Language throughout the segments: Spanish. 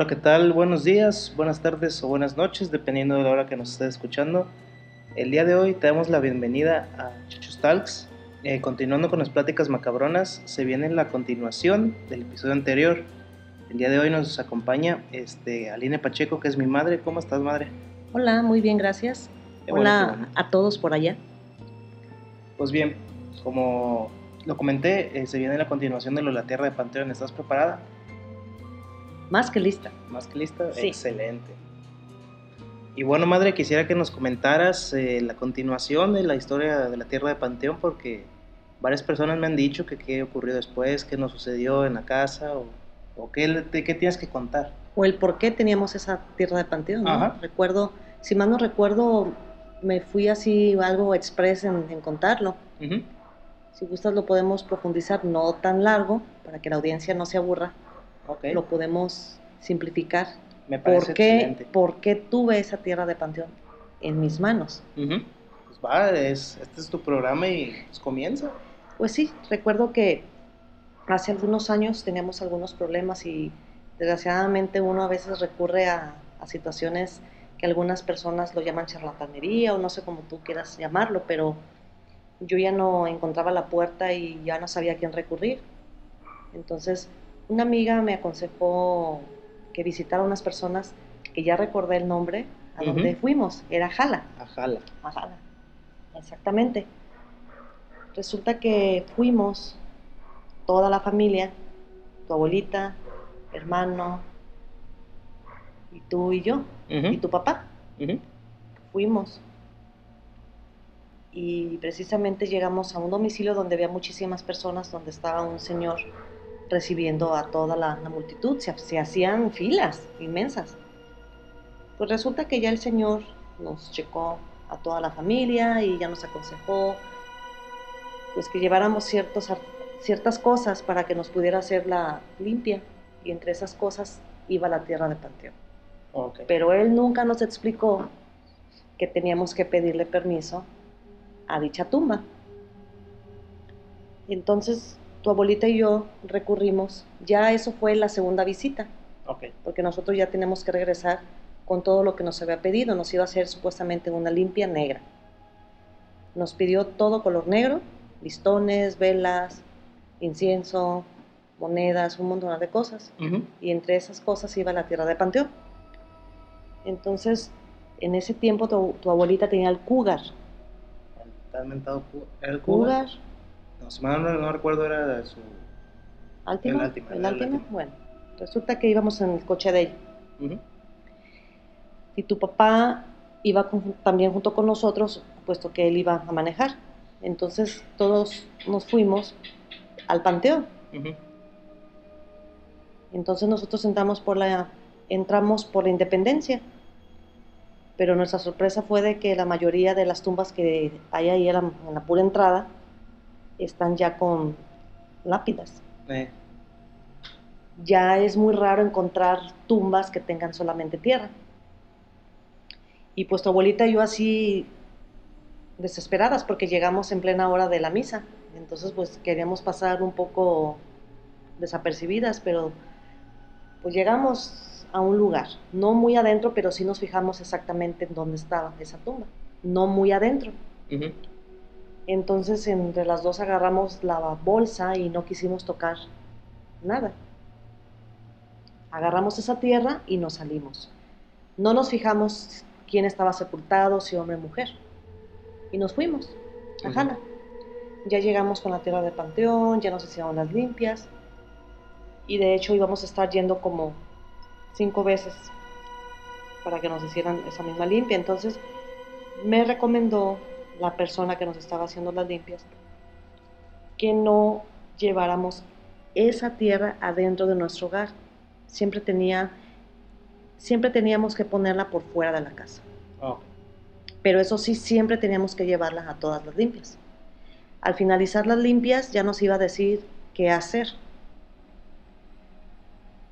Hola, ¿qué tal? Buenos días, buenas tardes o buenas noches, dependiendo de la hora que nos estés escuchando. El día de hoy te damos la bienvenida a Chuchus Talks. Eh, continuando con las pláticas macabronas, se viene la continuación del episodio anterior. El día de hoy nos acompaña este, Aline Pacheco, que es mi madre. ¿Cómo estás, madre? Hola, muy bien, gracias. Hola bueno. a todos por allá. Pues bien, como lo comenté, eh, se viene la continuación de lo de la Tierra de Panteón. ¿Estás preparada? Más que lista. ¿Más que lista? Sí. Excelente. Y bueno, madre, quisiera que nos comentaras eh, la continuación de la historia de la Tierra de Panteón, porque varias personas me han dicho que qué ocurrió después, qué nos sucedió en la casa, o, o qué, qué tienes que contar. O el por qué teníamos esa tierra de panteón. ¿no? Ajá. Recuerdo, si mal no recuerdo, me fui así algo express en, en contarlo. Si gustas lo podemos profundizar, no tan largo, para que la audiencia no se aburra. Ok, Lo podemos simplificar. me parece ¿Por qué, excelente. ¿Por qué tuve esa tierra de panteón en mis manos? Ujú. Pues va, es, este es tu programa y pues comienza. Pues sí, recuerdo que hace algunos años teníamos algunos problemas y desgraciadamente uno a veces recurre a, a situaciones que algunas personas lo llaman charlatanería o no sé cómo tú quieras llamarlo, pero yo ya no encontraba la puerta y ya no sabía a quién recurrir. Entonces, una amiga me aconsejó que visitara unas personas que ya recordé el nombre a donde fuimos, era Jala. Ajala. Ajá, exactamente. Resulta que fuimos toda la familia, tu abuelita, hermano, y tú y yo, y tu papá. Fuimos. Y precisamente llegamos a un domicilio donde había muchísimas personas, donde estaba un señor recibiendo a toda la, la multitud. Se, se hacían filas inmensas. Pues resulta que ya el señor nos checó a toda la familia y ya nos aconsejó pues que lleváramos ciertos, ciertas cosas para que nos pudiera hacer la limpia. Y entre esas cosas iba la tierra de panteón pero él nunca nos explicó que teníamos que pedirle permiso a dicha tumba. Entonces, tu abuelita y yo recurrimos, ya eso fue la segunda visita, porque nosotros ya tenemos que regresar con todo lo que nos había pedido, nos iba a hacer supuestamente una limpia negra. Nos pidió todo color negro, listones, velas, incienso, monedas, un montón de cosas y entre esas cosas iba la tierra de Panteón. Entonces, en ese tiempo tu, tu abuelita tenía el cougar. ¿Te has mentado cu- ¿Era el. No, si mal no, no recuerdo, era su. ¿Altima? El Altima, ¿El Altima? Altima. Bueno, resulta que íbamos en el coche de ella Ujú. y tu papá iba con- también junto con nosotros, puesto que él iba a manejar. Entonces, todos nos fuimos al Panteón. Entonces nosotros entramos por la, entramos por la independencia. Pero nuestra sorpresa fue de que la mayoría de las tumbas que hay ahí en la, en la pura entrada están ya con lápidas. Eh, Ya es muy raro encontrar tumbas que tengan solamente tierra. Y pues tu abuelita y yo así desesperadas porque llegamos en plena hora de la misa. Entonces pues queríamos pasar un poco desapercibidas, pero pues llegamos a un lugar, no muy adentro, pero sí nos fijamos exactamente en dónde estaba esa tumba, no muy adentro. Entonces entre las dos agarramos la bolsa y no quisimos tocar nada. Agarramos esa tierra y nos salimos. No nos fijamos quién estaba sepultado, si hombre o mujer. Y nos fuimos a. Ya llegamos con la tierra de panteón, ya nos hicieron las limpias. Y de hecho íbamos a estar yendo como cinco veces para que nos hicieran esa misma limpia. Entonces me recomendó la persona que nos estaba haciendo las limpias que no lleváramos esa tierra adentro de nuestro hogar. Siempre tenía siempre teníamos que ponerla por fuera de la casa. Ok. Pero eso sí, siempre teníamos que llevarla a todas las limpias. Al finalizar las limpias ya nos iba a decir qué hacer.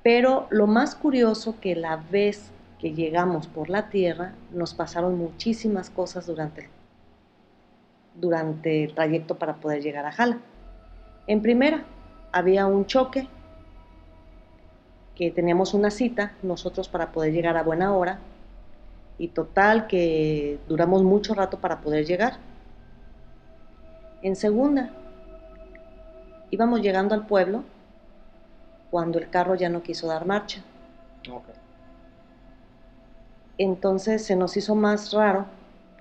Pero lo más curioso que la vez que llegamos por la tierra nos pasaron muchísimas cosas durante el, durante el trayecto para poder llegar a Jala. En primera, había un choque que teníamos una cita nosotros para poder llegar a buena hora y total que duramos mucho rato para poder llegar. En segunda, íbamos llegando al pueblo cuando el carro ya no quiso dar marcha. Entonces se nos hizo más raro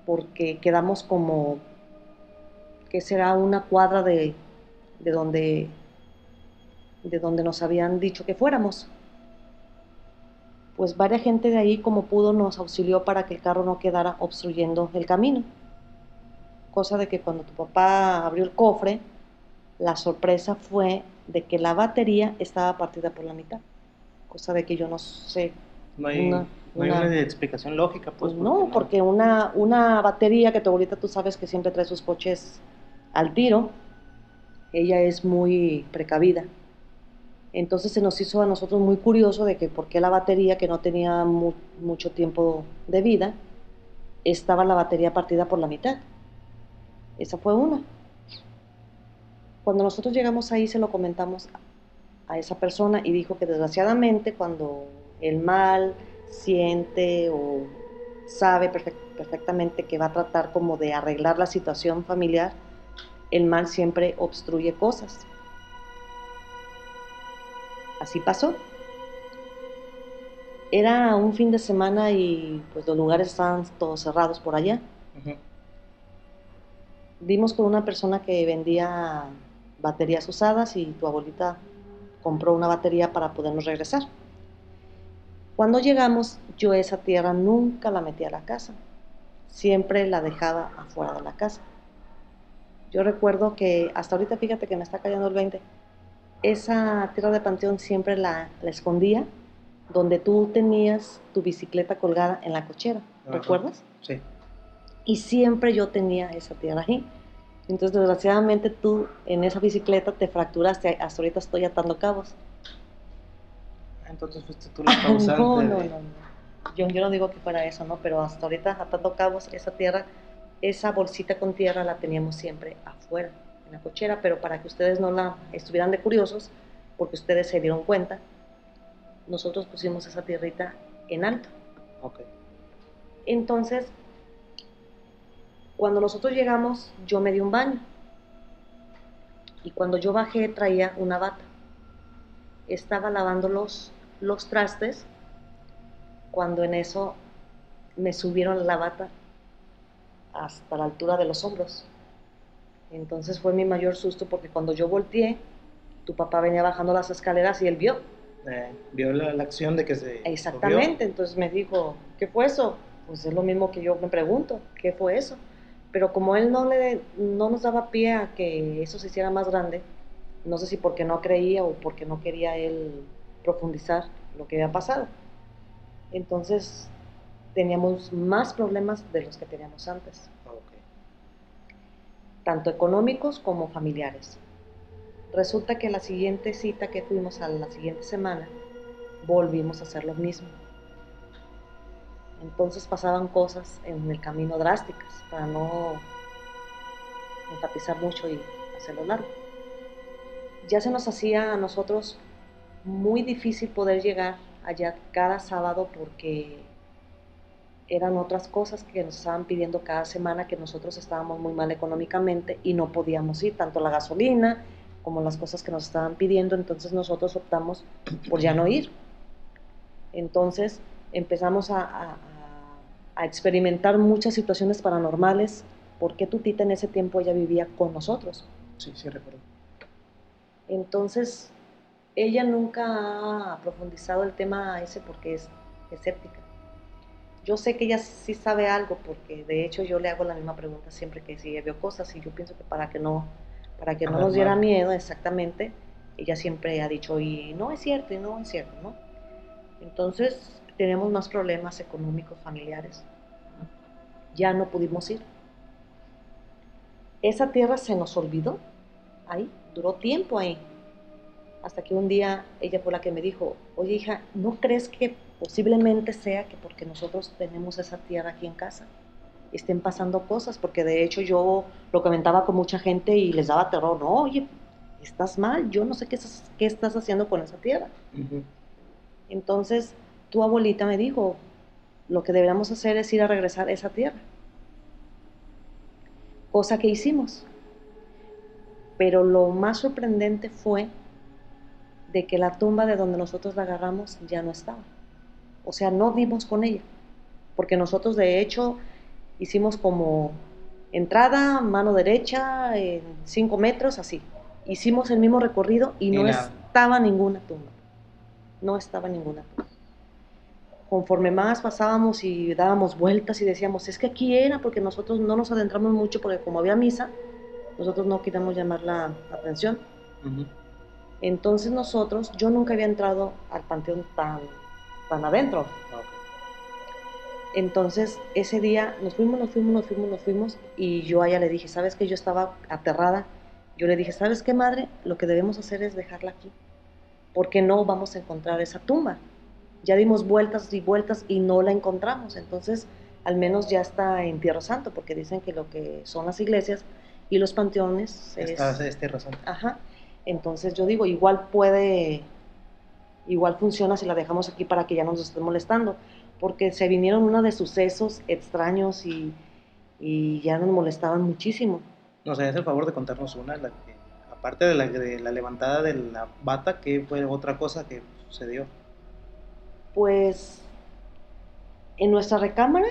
porque quedamos como que será una cuadra de, de donde de donde nos habían dicho que fuéramos. Pues varias gente de ahí como pudo nos auxilió para que el carro no quedara obstruyendo el camino. Cosa de que cuando tu papá abrió el cofre, la sorpresa fue de que la batería estaba partida por la mitad. Cosa de que yo no sé. No hay una, explicación lógica, pues. pues no, porque una, una batería que tu abuelita tú sabes que siempre trae sus coches al tiro, ella es muy precavida. Entonces se nos hizo a nosotros muy curioso de que por qué la batería, que no tenía mucho tiempo de vida, estaba la batería partida por la mitad. Esa fue una. Cuando nosotros llegamos ahí se lo comentamos a esa persona y dijo que desgraciadamente cuando el mal siente o sabe perfectamente que va a tratar como de arreglar la situación familiar, el mal siempre obstruye cosas. Así pasó. Era un fin de semana y pues los lugares estaban todos cerrados por allá. Dimos con una persona que vendía baterías usadas y tu abuelita compró una batería para podernos regresar. Cuando llegamos, yo esa tierra nunca la metí a la casa, siempre la dejaba afuera de la casa. Yo recuerdo que hasta ahorita, fíjate que me está cayendo el 20, esa tierra de panteón siempre la, escondía donde tú tenías tu bicicleta colgada en la cochera, ¿recuerdas? Sí. Y siempre yo tenía esa tierra ahí. Entonces, desgraciadamente, tú en esa bicicleta te fracturaste. Hasta ahorita estoy atando cabos. Entonces fuiste tú la causante. no, no, no, Yo, yo no digo que fuera eso, ¿no? Pero hasta ahorita atando cabos, esa tierra, esa bolsita con tierra la teníamos siempre afuera, en la cochera. Pero para que ustedes no la estuvieran de curiosos, porque ustedes se dieron cuenta, nosotros pusimos esa tierrita en alto. Entonces, cuando nosotros llegamos, yo me di un baño. Y cuando yo bajé, traía una bata. Estaba lavando los, los trastes, cuando en eso me subieron la bata hasta la altura de los hombros. Entonces fue mi mayor susto porque cuando yo volteé, tu papá venía bajando las escaleras y él vio. Eh, vio la, acción de que se... Exactamente, entonces me dijo, ¿qué fue eso? Pues es lo mismo que yo me pregunto, ¿qué fue eso? pero como él no, le, no nos daba pie a que eso se hiciera más grande, no sé si porque no creía o porque no quería él profundizar lo que había pasado. Entonces teníamos más problemas de los que teníamos antes, tanto económicos como familiares. Resulta que la siguiente cita que fuimos a la siguiente semana, volvimos a hacer lo mismo entonces pasaban cosas en el camino drásticas para no enfatizar mucho y hacerlo largo. Ya se nos hacía a nosotros muy difícil poder llegar allá cada sábado porque eran otras cosas que nos estaban pidiendo cada semana que nosotros estábamos muy mal económicamente y no podíamos ir, tanto la gasolina como las cosas que nos estaban pidiendo, entonces nosotros optamos por ya no ir. Entonces, empezamos a, experimentar muchas situaciones paranormales, porque tu tita en ese tiempo ella vivía con nosotros. Sí, sí, recuerdo. Entonces, ella nunca ha profundizado el tema ese porque es escéptica. Yo sé que ella sí sabe algo porque de hecho yo le hago la misma pregunta siempre que si ella vio cosas y yo pienso que para que no, para que no nos diera miedo exactamente, ella siempre ha dicho y no es cierto y no es cierto, ¿no? Entonces, tenemos más problemas económicos familiares. Ya no pudimos ir. Esa tierra se nos olvidó ahí, duró tiempo ahí. Hasta que un día ella fue la que me dijo, oye hija, ¿no crees que posiblemente sea que porque nosotros tenemos esa tierra aquí en casa, estén pasando cosas? Porque de hecho yo lo comentaba con mucha gente y les daba terror, no, oye, estás mal, yo no sé qué estás, qué estás haciendo con esa tierra. Entonces, tu abuelita me dijo, lo que deberíamos hacer es ir a regresar a esa tierra. Cosa que hicimos. Pero lo más sorprendente fue de que la tumba de donde nosotros la agarramos ya no estaba. O sea, no dimos con ella. Porque nosotros de hecho hicimos como entrada, mano derecha, en cinco metros, así. Hicimos el mismo recorrido y, no estaba ninguna tumba. No estaba ninguna tumba. Conforme más pasábamos y dábamos vueltas y decíamos, es que aquí era, porque nosotros no nos adentramos mucho, porque como había misa, nosotros no queríamos llamar la atención. Entonces nosotros, yo nunca había entrado al panteón tan, tan adentro. Entonces ese día nos fuimos, nos fuimos, nos fuimos, nos fuimos y yo a ella le dije, ¿sabes qué? Yo estaba aterrada. Yo le dije, ¿sabes qué, madre? Lo que debemos hacer es dejarla aquí, porque no vamos a encontrar esa tumba. Ya dimos vueltas y vueltas y no la encontramos. Entonces, al menos ya está en Tierra Santo, porque dicen que lo que son las iglesias y los panteones es, es Tierra Santa. Ajá. Entonces yo digo, igual puede, igual funciona si la dejamos aquí para que ya no nos esté molestando porque se vinieron una de sucesos extraños y, ya nos molestaban muchísimo. Nos harías el favor de contarnos una, la que, aparte de la, de la levantada de la bata, ¿qué fue otra cosa que sucedió? Pues en nuestra recámara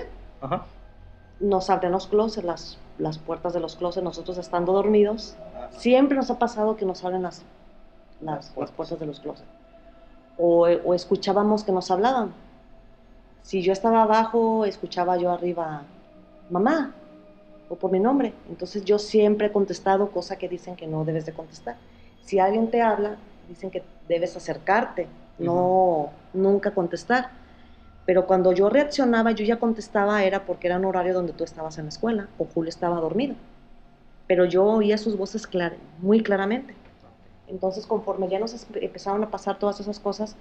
nos abren los closets, las, las puertas de los closets, nosotros estando dormidos. Siempre nos ha pasado que nos abren las, las, puertas de los closets. O, o escuchábamos que nos hablaban si yo estaba abajo, escuchaba yo arriba, mamá, o por mi nombre. Entonces yo siempre he contestado, cosa que dicen que no debes de contestar. Si alguien te habla, dicen que debes acercarte, no nunca contestar. Pero cuando yo reaccionaba, yo ya contestaba, era porque era un horario donde tú estabas en la escuela o Julio estaba dormido. Pero yo oía sus voces muy claramente. Entonces, conforme ya nos empezaron a pasar todas esas cosas,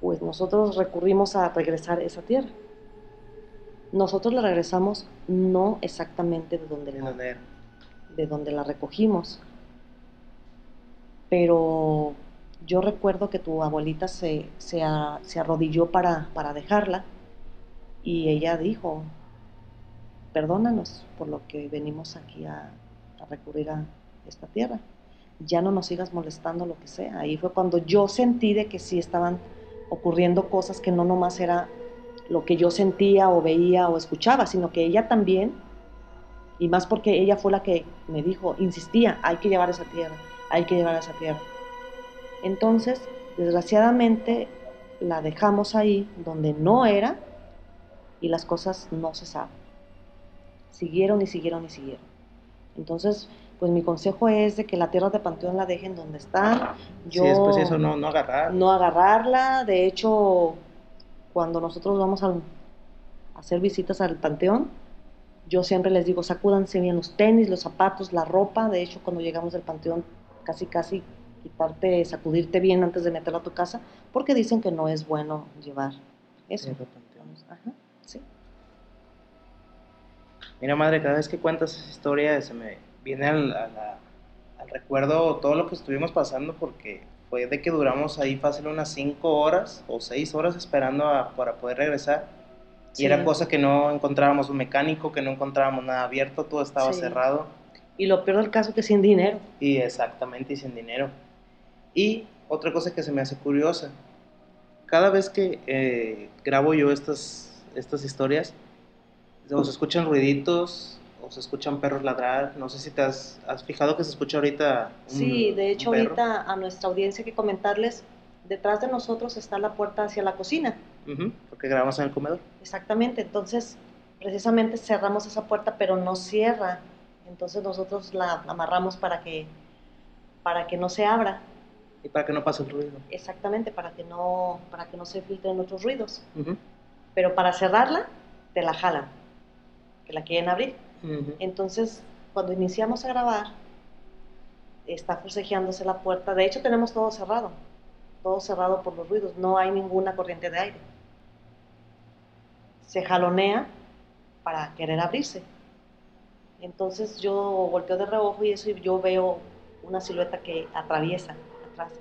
pues nosotros recurrimos a regresar a esa tierra. Nosotros la regresamos no exactamente de donde, la, de donde la recogimos, pero yo recuerdo que tu abuelita se, se, arrodilló para, para dejarla y ella dijo, perdónanos por lo que venimos aquí a, a, recurrir a esta tierra. Ya no nos sigas molestando lo que sea. Ahí fue cuando yo sentí de que sí estaban ocurriendo cosas que no nomás era lo que yo sentía o veía o escuchaba, sino que ella también, y más porque ella fue la que me dijo, insistía, hay que llevar esa tierra, hay que llevar esa tierra. Entonces, desgraciadamente, la dejamos ahí donde no era y las cosas no se saben. Siguieron y siguieron y siguieron. Entonces, pues mi consejo es de que la tierra de Panteón la dejen donde está. Yo, sí, después eso no, no agarrar. No agarrarla. De hecho, cuando nosotros vamos a hacer visitas al Panteón, yo siempre les digo, sacúdanse bien los tenis, los zapatos, la ropa. De hecho, cuando llegamos al Panteón, casi, casi quitarte, sacudirte bien antes de meterla a tu casa, porque dicen que no es bueno llevar eso. Ajá, sí. Mira, madre, cada vez que cuentas esa historia se me viene al, al, recuerdo todo lo que estuvimos pasando porque fue de que duramos ahí fácil unas 5 horas o 6 horas esperando para poder regresar. Y era cosa que no encontrábamos un mecánico, que no encontrábamos nada abierto, todo estaba cerrado. Y lo peor del caso que sin dinero. Y exactamente, y sin dinero. Y otra cosa que se me hace curiosa, cada vez que eh, grabo yo estas, estas historias, se escuchan ruiditos, o se escuchan perros ladrar. No sé si te has, fijado que se escucha ahorita. sí, de hecho, ahorita a nuestra audiencia hay que comentarles: detrás de nosotros está la puerta hacia la cocina. porque grabamos en el comedor. Exactamente, entonces precisamente cerramos esa puerta, pero no cierra. Entonces nosotros la, amarramos para que, para que no se abra. Y para que no pase el ruido. Exactamente, para que no, para que no se filtren otros ruidos. Pero para cerrarla, te la jalan, que la quieren abrir. Entonces, cuando iniciamos a grabar, está forcejeándose la puerta. De hecho, tenemos todo cerrado, todo cerrado por los ruidos. No hay ninguna corriente de aire. Se jalonea para querer abrirse. Entonces yo volteo de reojo y eso y yo veo una silueta que atraviesa atrás.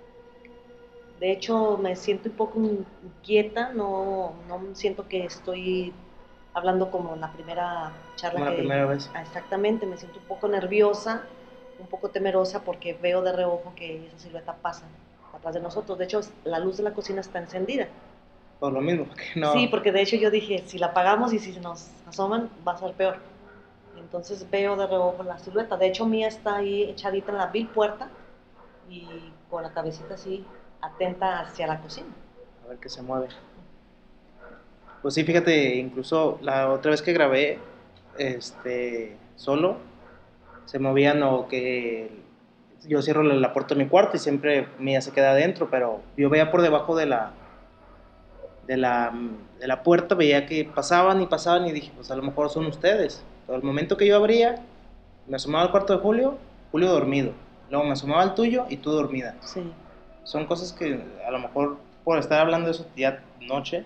De hecho, me siento un poco inquieta, no, no siento que estoy hablando como la primera charla. Como la primera vez. Ah, exactamente, me siento un poco nerviosa, un poco temerosa porque veo de reojo que esa silueta pasa atrás de nosotros. De hecho, la luz de la cocina está encendida. Por lo mismo, porque no. Sí, porque de hecho yo dije, si la apagamos y si nos asoman, va a ser peor. Entonces veo de reojo la silueta. De hecho, Mía está ahí echadita en la vil puerta y con la cabecita así atenta hacia la cocina. A ver qué se mueve. Pues sí, fíjate, incluso la otra vez que grabé, este, solo, se movían o que yo cierro la puerta de mi cuarto y siempre Mía se queda adentro, pero yo veía por debajo de la, de la, de la puerta, veía que pasaban y pasaban y dije, pues a lo mejor son ustedes. Pero el momento que yo abría, me asomaba al cuarto de Julio, Julio dormido. Luego me asomaba al tuyo y tú dormida. Sí. Son cosas que a lo mejor por estar hablando de eso ya noche,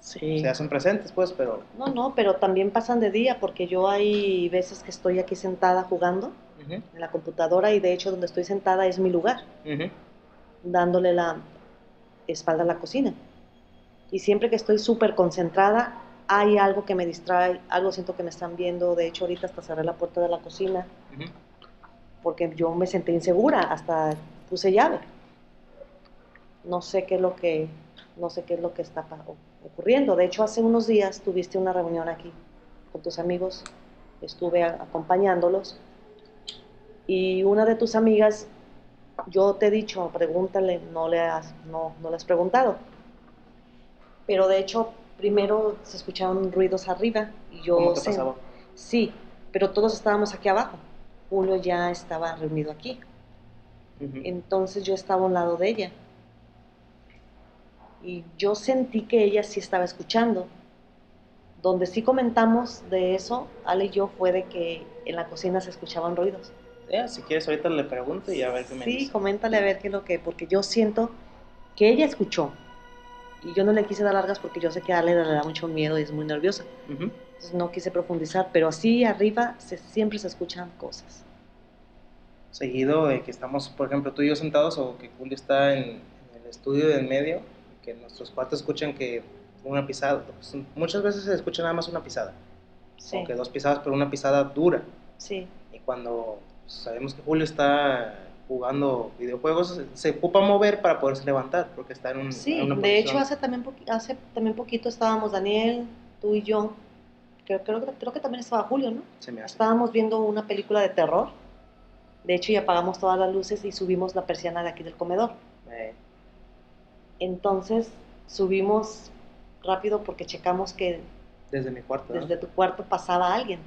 Sí. se hacen presentes, pues, pero... No, no, pero también pasan de día porque yo hay veces que estoy aquí sentada jugando en la computadora y de hecho donde estoy sentada es mi lugar, dándole la espalda a la cocina. Y siempre que estoy súper concentrada, hay algo que me distrae, algo siento que me están viendo. De hecho, ahorita hasta cerré la puerta de la cocina porque yo me sentí insegura, hasta puse llave. No sé qué es lo que, no sé qué es lo que está pa- ocurriendo. De hecho, hace unos días tuviste una reunión aquí con tus amigos, estuve acompañándolos y una de tus amigas, yo te he dicho, pregúntale, no le has, no, no le has preguntado. Pero de hecho, primero se escucharon ruidos arriba y yo ¿Cómo te sé- pasaba? Sí, pero todos estábamos aquí abajo. Julio ya estaba reunido aquí. Entonces yo estaba a un lado de ella. Y yo sentí que ella sí estaba escuchando. Donde sí comentamos de eso, Ale y yo, fue de que en la cocina se escuchaban ruidos. Ya, si quieres ahorita le pregunto y a ver qué me Sí, dice. coméntale a ver qué es lo que, porque yo siento que ella escuchó. Y yo no le quise dar largas porque yo sé que a Ale le da mucho miedo y es muy nerviosa. Ujú. Entonces no quise profundizar, pero así arriba se- siempre se escuchan cosas. Seguido de que estamos, por ejemplo, tú y yo sentados o que Julio está en, en el estudio del medio, que nuestros cuartos escuchan que una pisada, pues, muchas veces se escucha nada más una pisada, Sí, o que dos pisadas, pero una pisada dura. sí, Y cuando sabemos que Julio está jugando videojuegos, se- ocupa mover para poderse levantar, porque está en, un, Sí, en una de hecho hace también, hace también poquito estábamos Daniel, tú y yo, creo, creo, que- creo que también estaba Julio, ¿no? se me hace. Estábamos viendo una película de terror, de hecho y apagamos todas las luces y subimos la persiana de aquí del comedor. Eh, Entonces subimos rápido porque checamos que desde mi cuarto. ¿no? desde tu cuarto pasaba alguien.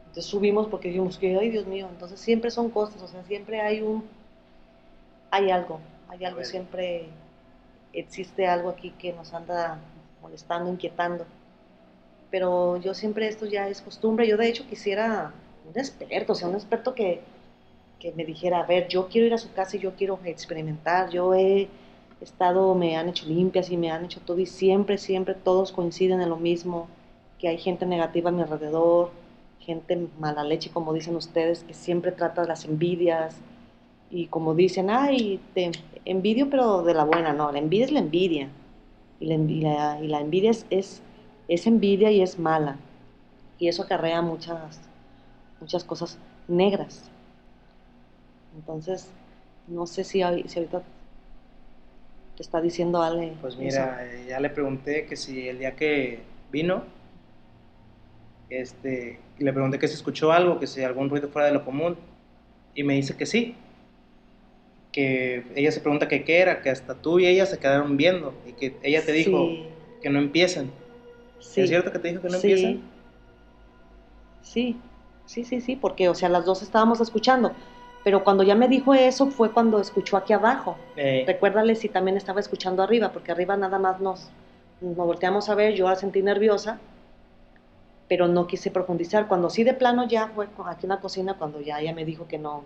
Entonces subimos porque dijimos que, ay Dios mío, entonces siempre son cosas, o sea, siempre hay un, hay algo, hay algo, siempre existe algo aquí que nos anda molestando, inquietando. Pero yo siempre esto ya es costumbre, yo de hecho quisiera un experto, o sea, un experto que, que me dijera, a ver, yo quiero ir a su casa y yo quiero experimentar, yo he estado, me han hecho limpias y me han hecho todo y siempre, siempre todos coinciden en lo mismo, que hay gente negativa a mi alrededor, gente mala leche, como dicen ustedes, que siempre trata de las envidias y como dicen, ay, te envidio pero de la buena, no, la envidia es la envidia y la, envidia es, es, envidia y es mala y eso acarrea muchas, muchas cosas negras. Entonces, no sé si, si ahorita te está diciendo Ale. Pues eso. mira, eh, ya le pregunté que si el día que vino, este, le pregunté que si escuchó algo, que si algún ruido fuera de lo común, y me dice que sí. Que ella se pregunta que qué era, que hasta tú y ella se quedaron viendo, y que ella te dijo Sí, que no empiecen. sí. ¿Es cierto que te dijo que no sí. empiecen? Sí, sí, sí, sí, porque, o sea, las dos estábamos escuchando. Pero cuando ya me dijo eso fue cuando escuchó aquí abajo. Eh, Recuérdale si también estaba escuchando arriba, porque arriba nada más nos, nos volteamos a ver, yo la sentí nerviosa, pero no quise profundizar. Cuando sí de plano ya fue aquí en la cocina, cuando ya ella me dijo que no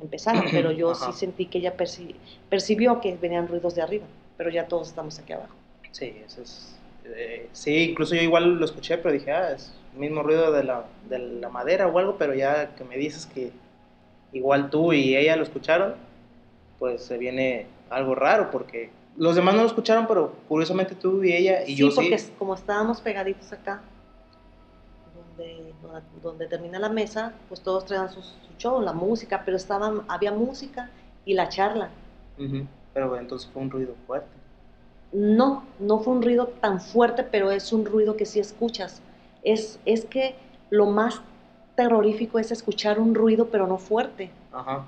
empezara, pero yo Ajá. sí sentí que ella perci- percibió que venían ruidos de arriba, pero ya todos estamos aquí abajo. sí, eso es. eh, sí, incluso yo igual lo escuché, pero dije, ah, es el mismo ruido de la, de la madera o algo, pero ya que me dices que igual tú y ella lo escucharon, pues se viene algo raro porque los demás no lo escucharon, pero curiosamente tú y ella y sí, yo porque sí. como estábamos pegaditos acá, donde, donde, termina la mesa, pues todos traían su, su show, la música, pero estaban, había música y la charla. Pero entonces fue un ruido fuerte. No, no fue un ruido tan fuerte, pero es un ruido que sí escuchas. Es, es que lo más terrorífico es escuchar un ruido, pero no fuerte. Ajá.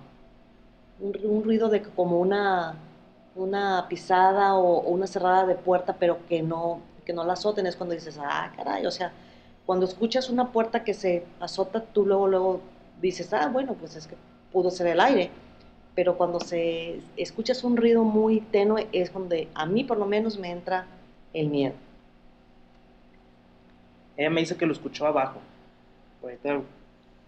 Un, ru- un ruido de como una, una pisada o, o una cerrada de puerta, pero que no, que no la azoten. Es cuando dices, ah, caray, o sea, cuando escuchas una puerta que se azota, tú luego, luego dices, ah, bueno, pues es que pudo ser el aire. Pero cuando se escuchas un ruido muy tenue, es donde a mí por lo menos me entra el miedo. Ella me dice que lo escuchó abajo. Ahorita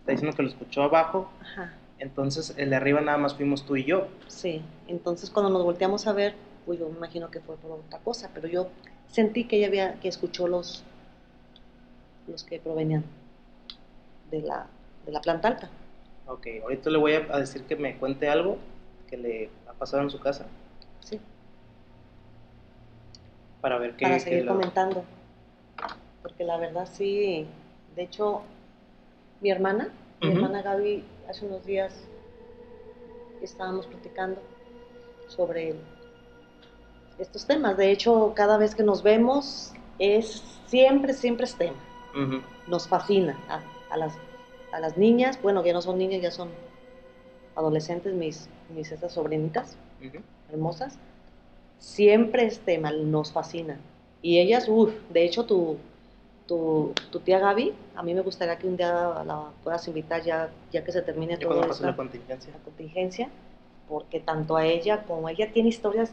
está diciendo que lo escuchó abajo. Ajá, Entonces el de arriba nada más fuimos tú y yo. sí. Entonces cuando nos volteamos a ver, pues yo me imagino que fue por otra cosa, pero yo sentí que ella había, que escuchó los, los que provenían de la, de la planta alta. Ok, ahorita le voy a decir que me cuente algo que le ha pasado en su casa Sí, para ver qué. para seguir lo- comentando. Porque la verdad sí, de hecho, mi hermana, mi hermana Gaby, hace unos días estábamos platicando sobre estos temas. De hecho, cada vez que nos vemos, es siempre, siempre es tema. Nos fascina a, a las, a las niñas, bueno, ya no son niñas, ya son adolescentes, mis, mis estas sobrinitas hermosas, siempre es tema, nos fascina. Y ellas, uff, de hecho tu, tu, tu tía Gaby, a mí me gustaría que un día la puedas invitar ya, ya que se termine todo esta- la contingencia. la contingencia, porque tanto a ella como ella tiene historias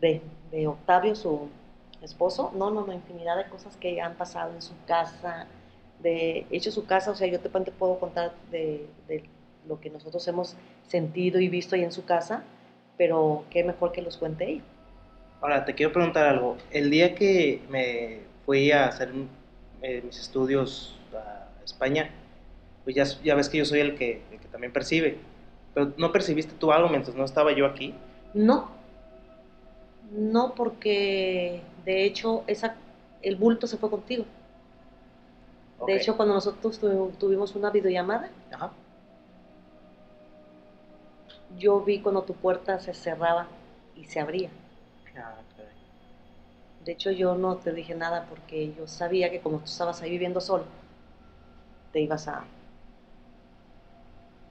de, de Octavio, su esposo, no, no, no, infinidad de cosas que han pasado en su casa, de hecho su casa, o sea, yo te, te puedo contar de, de lo que nosotros hemos sentido y visto ahí en su casa, pero qué mejor que los cuente ella. Ahora, te quiero preguntar algo. El día que me fui a hacer eh, mis estudios a España, pues ya, ya ves que yo soy el que, el que también percibe. Pero ¿no percibiste tú algo mientras no estaba yo aquí? No, no porque de hecho esa, el bulto se fue contigo. De hecho, cuando nosotros tu- tuvimos una videollamada, Ajá. yo vi cuando tu puerta se cerraba y se abría. De hecho, yo no te dije nada porque yo sabía que como tú estabas ahí viviendo solo, te ibas a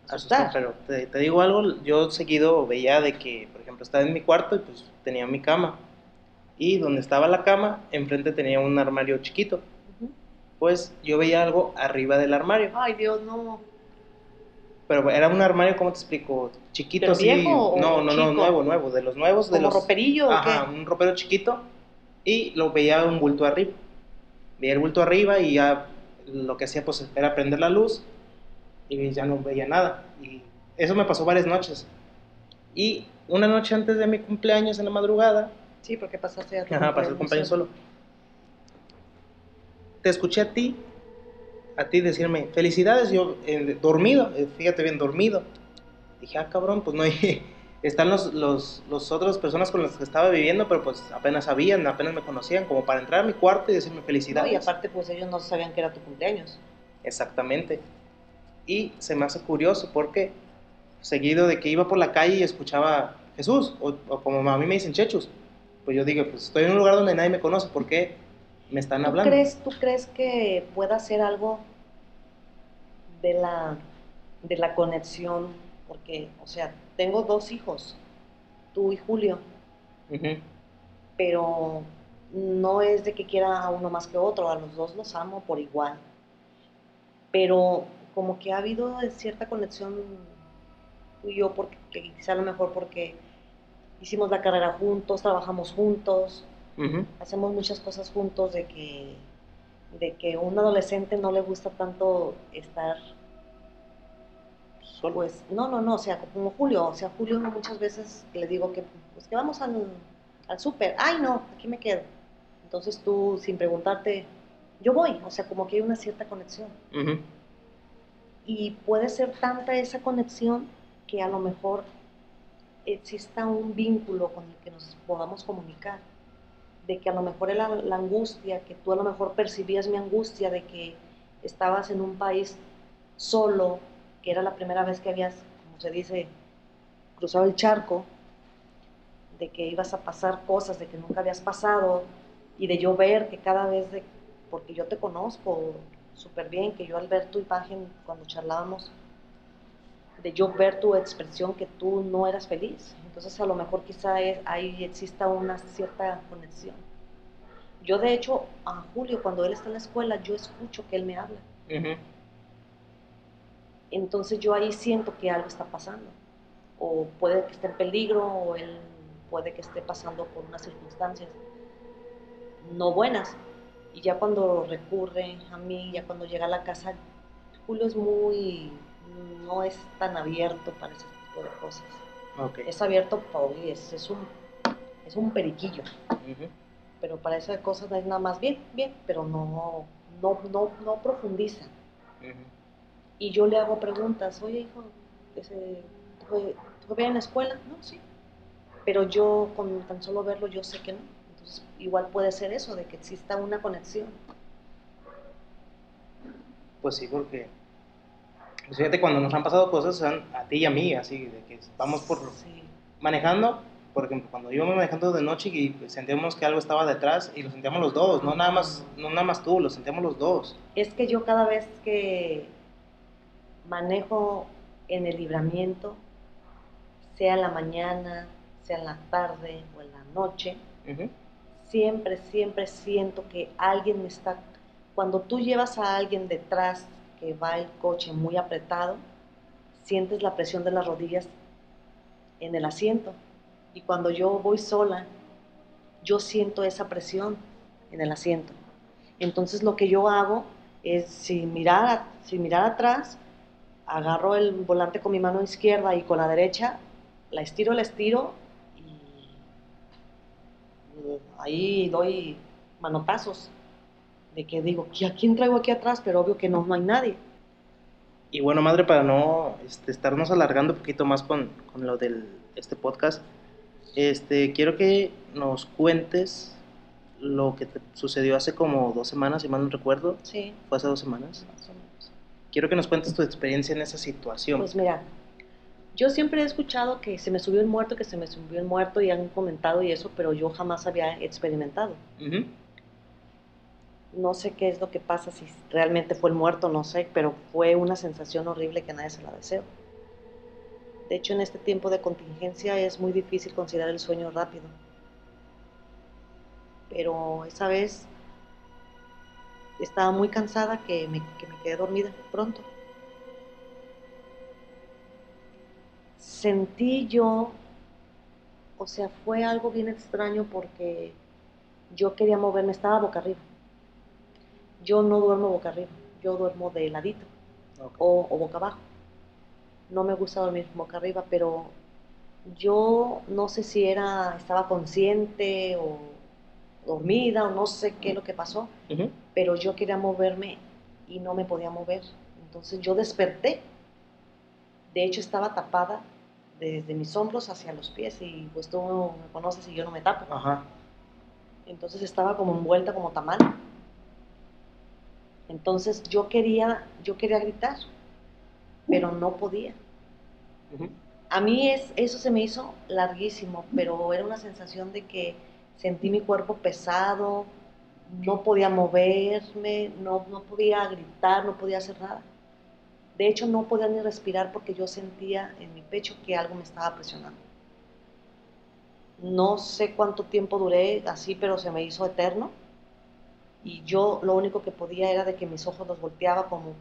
Asustar, pero te, te digo algo, yo seguido veía de que, por ejemplo, estaba en mi cuarto y pues tenía mi cama. Y donde estaba la cama, enfrente tenía un armario chiquito. Ujú. Pues yo veía algo arriba del armario. Ay, Dios, no. Pero era un armario, ¿cómo te explico? Chiquito ¿Pero así. viejo o no, no, no, chico? nuevo, nuevo. De los nuevos, de ¿Como los. roperillo o Ajá, qué? un ropero chiquito. Y lo veía un bulto arriba. Veía el bulto arriba y ya lo que hacía pues era prender la luz y ya no veía nada. Y eso me pasó varias noches. Y una noche antes de mi cumpleaños en la madrugada, Sí, porque pasaste a tu Ajá, pasé el cumpleaños solo. Te escuché a ti, a ti decirme, felicidades, yo eh, dormido, eh, fíjate bien, dormido. Dije, ah, cabrón, pues no hay, están los, los, los otras personas con las que estaba viviendo, pero pues apenas sabían, apenas me conocían, como para entrar a mi cuarto y decirme No, felicidades. y aparte, pues ellos no sabían que era tu cumpleaños. Exactamente. Y se me hace curioso porque seguido de que iba por la calle y escuchaba Jesús, o, o como a mí me dicen chechos, pues yo digo, pues estoy en un lugar donde nadie me conoce, ¿por qué me están ¿Tú hablando? crees, ¿Tú crees que pueda ser algo de la, de la conexión? Porque, o sea, tengo dos hijos, tú y Julio, pero no es de que quiera a uno más que otro, a los dos los amo por igual. Pero como que ha habido cierta conexión tú y yo, porque que quizá a lo mejor porque hicimos la carrera juntos, trabajamos juntos, hacemos muchas cosas juntos de que de que un adolescente no le gusta tanto estar Solo. pues no no no o sea como Julio o sea Julio muchas veces le digo que pues que vamos al, al súper ay no aquí me quedo entonces tú sin preguntarte yo voy o sea como que hay una cierta conexión y puede ser tanta esa conexión que a lo mejor exista un vínculo con el que nos podamos comunicar, de que a lo mejor la, la angustia, que tú a lo mejor percibías mi angustia de que estabas en un país solo, que era la primera vez que habías, como se dice, cruzado el charco, de que ibas a pasar cosas de que nunca habías pasado y de yo ver que cada vez, porque yo te conozco súper bien, que yo al ver tu imagen cuando charlábamos, de yo ver tu expresión que tú no eras feliz. Entonces a lo mejor quizá es, ahí exista una cierta conexión. Yo de hecho a Julio cuando él está en la escuela yo escucho que él me habla. Entonces yo ahí siento que algo está pasando. O puede que esté en peligro o él puede que esté pasando por unas circunstancias no buenas. Y ya cuando recurre a mí, ya cuando llega a la casa, Julio es muy, no es tan abierto para ese tipo de cosas. Es abierto, es, es, un, es un periquillo. Pero para esas cosas es nada más bien, bien, pero no, no, no, no profundiza. Y yo le hago preguntas, oye hijo, ese, ¿tú bien en la escuela? No, sí pero yo con tan solo verlo yo sé que no. Entonces igual puede ser eso, de que exista una conexión. Pues sí, porque pues fíjate, cuando nos han pasado cosas a ti y a mí, así, de que vamos por manejando, por ejemplo, cuando íbamos manejando de noche y sentíamos que algo estaba detrás y lo sentíamos los dos, no nada más, no nada más tú, lo sentíamos los dos. Es que yo cada vez que manejo en el libramiento, sea en la mañana, sea en la tarde o en la noche, siempre, siempre siento que alguien me está... Cuando tú llevas a alguien detrás que va el coche muy apretado, sientes la presión de las rodillas en el asiento. Y cuando yo voy sola, yo siento esa presión en el asiento. Entonces lo que yo hago es, sin mirar, sin mirar atrás, agarro el volante con mi mano izquierda y con la derecha, la estiro, la estiro ahí doy manotazos de que digo, ¿a quién traigo aquí atrás? Pero obvio que no, no hay nadie. Y bueno, madre, para no este, estarnos alargando un poquito más con, con lo de este podcast, este, quiero que nos cuentes lo que te sucedió hace como dos semanas, si mal no recuerdo. Sí. Fue hace dos semanas. Quiero que nos cuentes tu experiencia en esa situación. Pues mira, yo siempre he escuchado que se me subió el muerto, que se me subió el muerto y han comentado y eso, pero yo jamás había experimentado. No sé qué es lo que pasa, si realmente fue el muerto, no sé, pero fue una sensación horrible que nadie se la deseo. De hecho, en este tiempo de contingencia es muy difícil considerar el sueño rápido. Pero esa vez estaba muy cansada que me, que me quedé dormida pronto. sentí yo, o sea, fue algo bien extraño porque yo quería moverme, estaba boca arriba. Yo no duermo boca arriba, yo duermo de ladito o, boca abajo. No me gusta dormir boca arriba, pero yo no sé si era, estaba consciente o dormida o no sé qué es lo que pasó, pero yo quería moverme y no me podía mover. Entonces yo desperté. De hecho estaba tapada desde mis hombros hacia los pies y pues tú me conoces y yo no me tapo. Ajá. Entonces estaba como envuelta como tamal. Entonces yo quería, yo quería gritar, pero no podía. A mí es, eso se me hizo larguísimo, pero era una sensación de que sentí mi cuerpo pesado, no podía moverme, no, no podía gritar, no podía hacer nada. De hecho, no podía ni respirar porque yo sentía en mi pecho que algo me estaba presionando. No sé cuánto tiempo duré así, pero se me hizo eterno. Y yo lo único que podía era de que mis ojos los volteaba como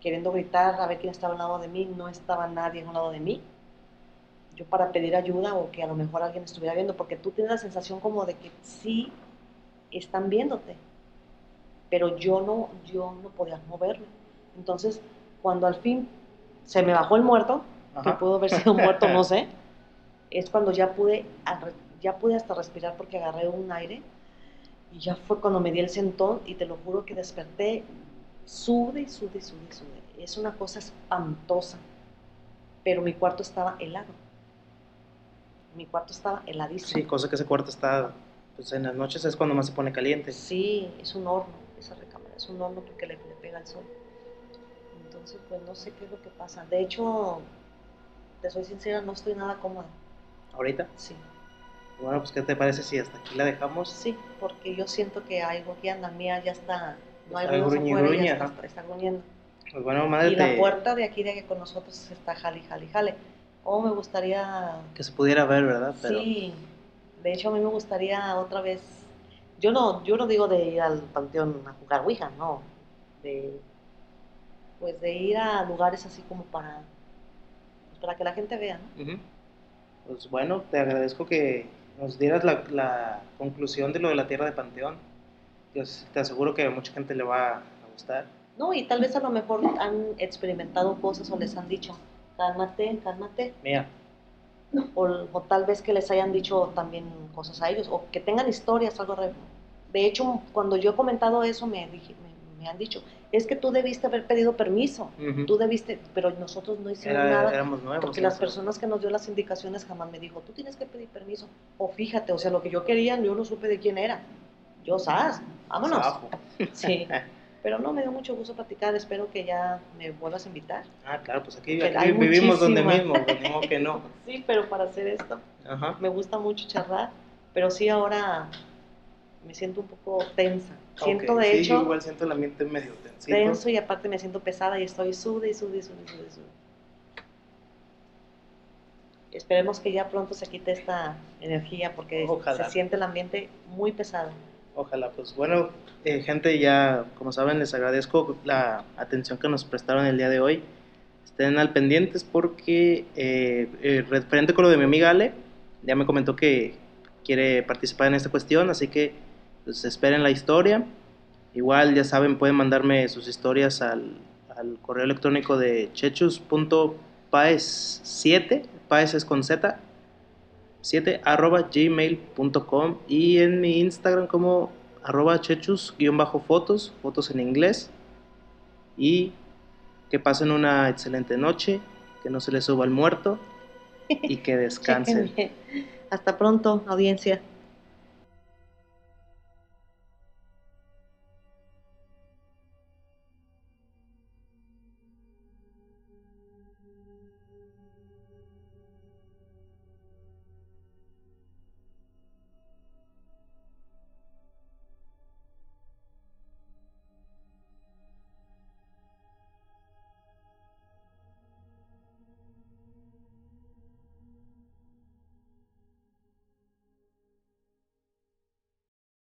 queriendo gritar a ver quién estaba al lado de mí. No estaba nadie al lado de mí. Yo para pedir ayuda o que a lo mejor alguien estuviera viendo, porque tú tienes la sensación como de que sí están viéndote, pero yo no, yo no podía moverme. Entonces cuando al fin se me bajó el muerto, que pudo haber sido muerto, no sé, es cuando ya pude, ya pude hasta respirar porque agarré un aire y ya fue cuando me di el sentón y te lo juro que desperté, sude y sude y sude y sude. Es una cosa espantosa, pero mi cuarto estaba helado. Mi cuarto estaba heladísimo. Sí, cosa que ese cuarto está, pues en las noches es cuando más se pone caliente. Sí, es un horno, esa recámara, es un horno porque le, le pega el sol. Entonces, pues no sé qué es lo que pasa. De hecho, te soy sincera, no estoy nada cómoda. ¿Ahorita? Sí, Bueno, pues ¿qué te parece si hasta aquí la dejamos? sí, porque yo siento que algo aquí anda mía, ya está, no hay gruñe, afuera, ya está, está gruñendo. Pues bueno, madre, Y la te- puerta de aquí de que con nosotros está jale, jale, jale. Oh, me gustaría que se pudiera ver, ¿verdad? Pero Sí, de hecho a mí me gustaría otra vez, yo no, yo no digo de ir al panteón a jugar Ouija, no, de, pues de ir a lugares así como para, pues para que la gente vea, ¿no? Pues bueno, te agradezco que nos dieras la, la conclusión de lo de la tierra de Panteón. Pues, te aseguro que a mucha gente le va a gustar. No, y tal vez a lo mejor han experimentado cosas o les han dicho, cálmate, cálmate, Mira, o, o tal vez que les hayan dicho también cosas a ellos, o que tengan historias, algo re- De hecho, cuando yo he comentado eso, me, dije, me, me han dicho, es que tú debiste haber pedido permiso. ujú, tú debiste, pero nosotros no hicimos era- nada, éramos nuevos. porque las personas que nos dio las indicaciones jamás me dijo, tú tienes que pedir permiso, o fíjate, o sea, lo que yo quería, yo no supe de quién era, yo, ¿sabes? Vámonos. Sí, pero no, me dio mucho gusto platicar, espero que ya me vuelvas a invitar. Ah, claro, pues aquí, vivimos donde mismo, pues, modo que no. Sí, pero para hacer esto, Ajá. me gusta mucho charlar, pero sí ahora me siento un poco tensa. Siento, de sí, hecho, igual siento el ambiente medio tensito. tenso y aparte me siento pesada y estoy sude y sude y sude y sude. sude. Esperemos que ya pronto se quite esta energía porque Ojalá. se siente el ambiente muy pesado. Ojalá, pues bueno, eh, gente, ya como saben, les agradezco la atención que nos prestaron el día de hoy. Estén al pendientes porque, eh, eh, referente con lo de mi amiga Ale, ya me comentó que quiere participar en esta cuestión, así que pues, esperen la historia. Igual, ya saben, pueden mandarme sus historias al, al correo electrónico de chechus.paes7, paes es con z, 7 arroba gmail.com y en mi Instagram como arroba chechus guion bajo fotos, fotos en inglés y que pasen una excelente noche, que no se les suba el muerto y que descansen. Hasta pronto, audiencia.